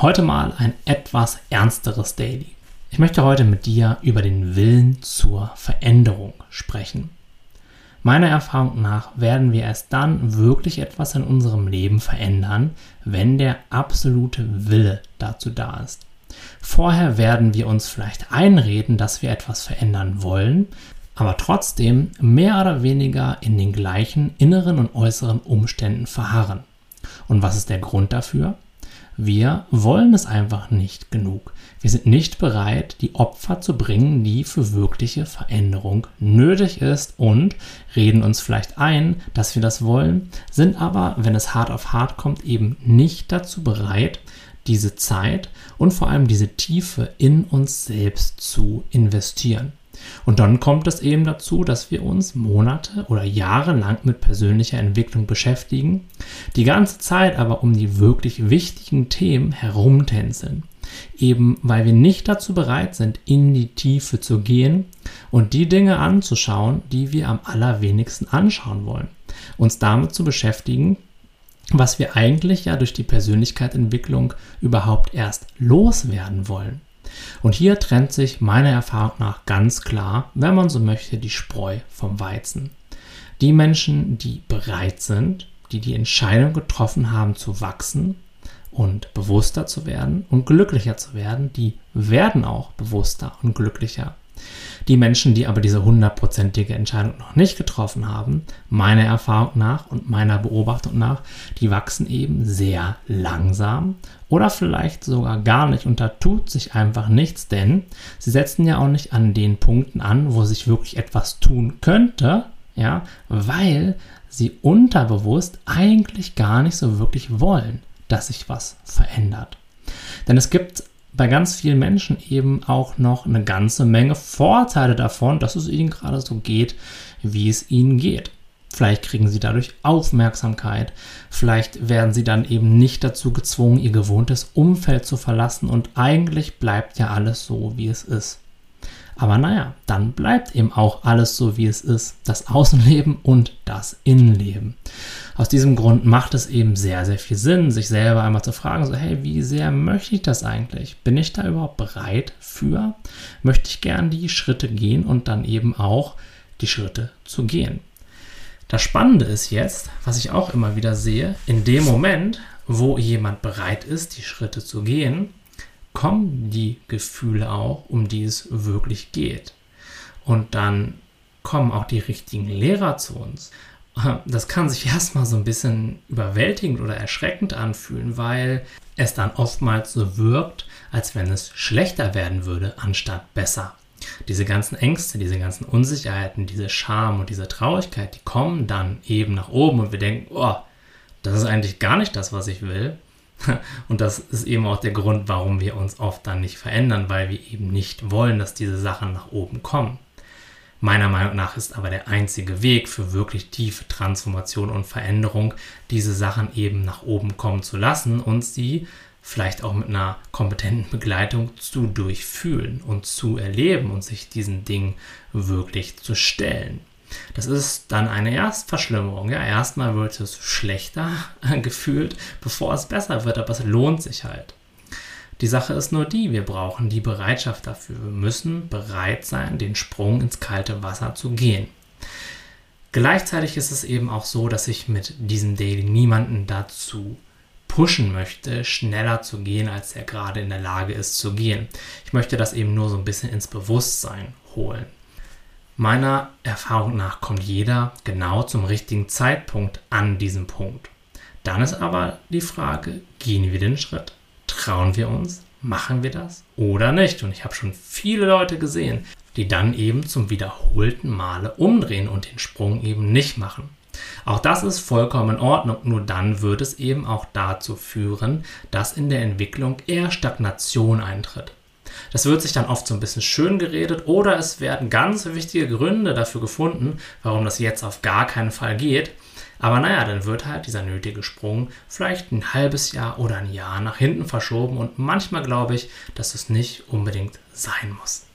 Heute mal ein etwas ernsteres Daily. Ich möchte heute mit dir über den Willen zur Veränderung sprechen. Meiner Erfahrung nach werden wir erst dann wirklich etwas in unserem Leben verändern, wenn der absolute Wille dazu da ist. Vorher werden wir uns vielleicht einreden, dass wir etwas verändern wollen, aber trotzdem mehr oder weniger in den gleichen inneren und äußeren Umständen verharren. Und was ist der Grund dafür? Wir wollen es einfach nicht genug. Wir sind nicht bereit, die Opfer zu bringen, die für wirkliche Veränderung nötig ist und reden uns vielleicht ein, dass wir das wollen, sind aber, wenn es hart auf hart kommt, eben nicht dazu bereit, diese Zeit und vor allem diese Tiefe in uns selbst zu investieren. Und dann kommt es eben dazu, dass wir uns Monate oder Jahre lang mit persönlicher Entwicklung beschäftigen, die ganze Zeit aber um die wirklich wichtigen Themen herumtänzeln. Eben weil wir nicht dazu bereit sind, in die Tiefe zu gehen und die Dinge anzuschauen, die wir am allerwenigsten anschauen wollen. Uns damit zu beschäftigen, was wir eigentlich ja durch die Persönlichkeitsentwicklung überhaupt erst loswerden wollen. Und hier trennt sich meiner Erfahrung nach ganz klar, wenn man so möchte, die Spreu vom Weizen. Die Menschen, die bereit sind, die die Entscheidung getroffen haben zu wachsen und bewusster zu werden und glücklicher zu werden, die werden auch bewusster und glücklicher. Die Menschen, die aber diese hundertprozentige Entscheidung noch nicht getroffen haben, meiner Erfahrung nach und meiner Beobachtung nach, die wachsen eben sehr langsam oder vielleicht sogar gar nicht und da tut sich einfach nichts, denn sie setzen ja auch nicht an den Punkten an, wo sich wirklich etwas tun könnte, ja, weil sie unterbewusst eigentlich gar nicht so wirklich wollen, dass sich was verändert. Denn es gibt bei ganz vielen Menschen eben auch noch eine ganze Menge Vorteile davon, dass es ihnen gerade so geht, wie es ihnen geht. Vielleicht kriegen sie dadurch Aufmerksamkeit, vielleicht werden sie dann eben nicht dazu gezwungen, ihr gewohntes Umfeld zu verlassen und eigentlich bleibt ja alles so, wie es ist. Aber naja, dann bleibt eben auch alles so, wie es ist. Das Außenleben und das Innenleben. Aus diesem Grund macht es eben sehr, sehr viel Sinn, sich selber einmal zu fragen, so, hey, wie sehr möchte ich das eigentlich? Bin ich da überhaupt bereit für? Möchte ich gern die Schritte gehen und dann eben auch die Schritte zu gehen? Das Spannende ist jetzt, was ich auch immer wieder sehe, in dem Moment, wo jemand bereit ist, die Schritte zu gehen, kommen die Gefühle auch, um die es wirklich geht. Und dann kommen auch die richtigen Lehrer zu uns. Das kann sich erstmal so ein bisschen überwältigend oder erschreckend anfühlen, weil es dann oftmals so wirkt, als wenn es schlechter werden würde, anstatt besser. Diese ganzen Ängste, diese ganzen Unsicherheiten, diese Scham und diese Traurigkeit, die kommen dann eben nach oben und wir denken, oh, das ist eigentlich gar nicht das, was ich will. Und das ist eben auch der Grund, warum wir uns oft dann nicht verändern, weil wir eben nicht wollen, dass diese Sachen nach oben kommen. Meiner Meinung nach ist aber der einzige Weg für wirklich tiefe Transformation und Veränderung, diese Sachen eben nach oben kommen zu lassen und sie vielleicht auch mit einer kompetenten Begleitung zu durchfühlen und zu erleben und sich diesen Dingen wirklich zu stellen. Das ist dann eine Erstverschlimmerung. Ja, erstmal wird es schlechter gefühlt, bevor es besser wird, aber es lohnt sich halt. Die Sache ist nur die, wir brauchen die Bereitschaft dafür. Wir müssen bereit sein, den Sprung ins kalte Wasser zu gehen. Gleichzeitig ist es eben auch so, dass ich mit diesem Daily niemanden dazu pushen möchte, schneller zu gehen, als er gerade in der Lage ist zu gehen. Ich möchte das eben nur so ein bisschen ins Bewusstsein holen. Meiner Erfahrung nach kommt jeder genau zum richtigen Zeitpunkt an diesem Punkt. Dann ist aber die Frage, gehen wir den Schritt? Trauen wir uns? Machen wir das oder nicht? Und ich habe schon viele Leute gesehen, die dann eben zum wiederholten Male umdrehen und den Sprung eben nicht machen. Auch das ist vollkommen in Ordnung, nur dann wird es eben auch dazu führen, dass in der Entwicklung eher Stagnation eintritt. Das wird sich dann oft so ein bisschen schön geredet oder es werden ganz wichtige Gründe dafür gefunden, warum das jetzt auf gar keinen Fall geht. Aber naja, dann wird halt dieser nötige Sprung vielleicht ein halbes Jahr oder ein Jahr nach hinten verschoben und manchmal glaube ich, dass es nicht unbedingt sein muss.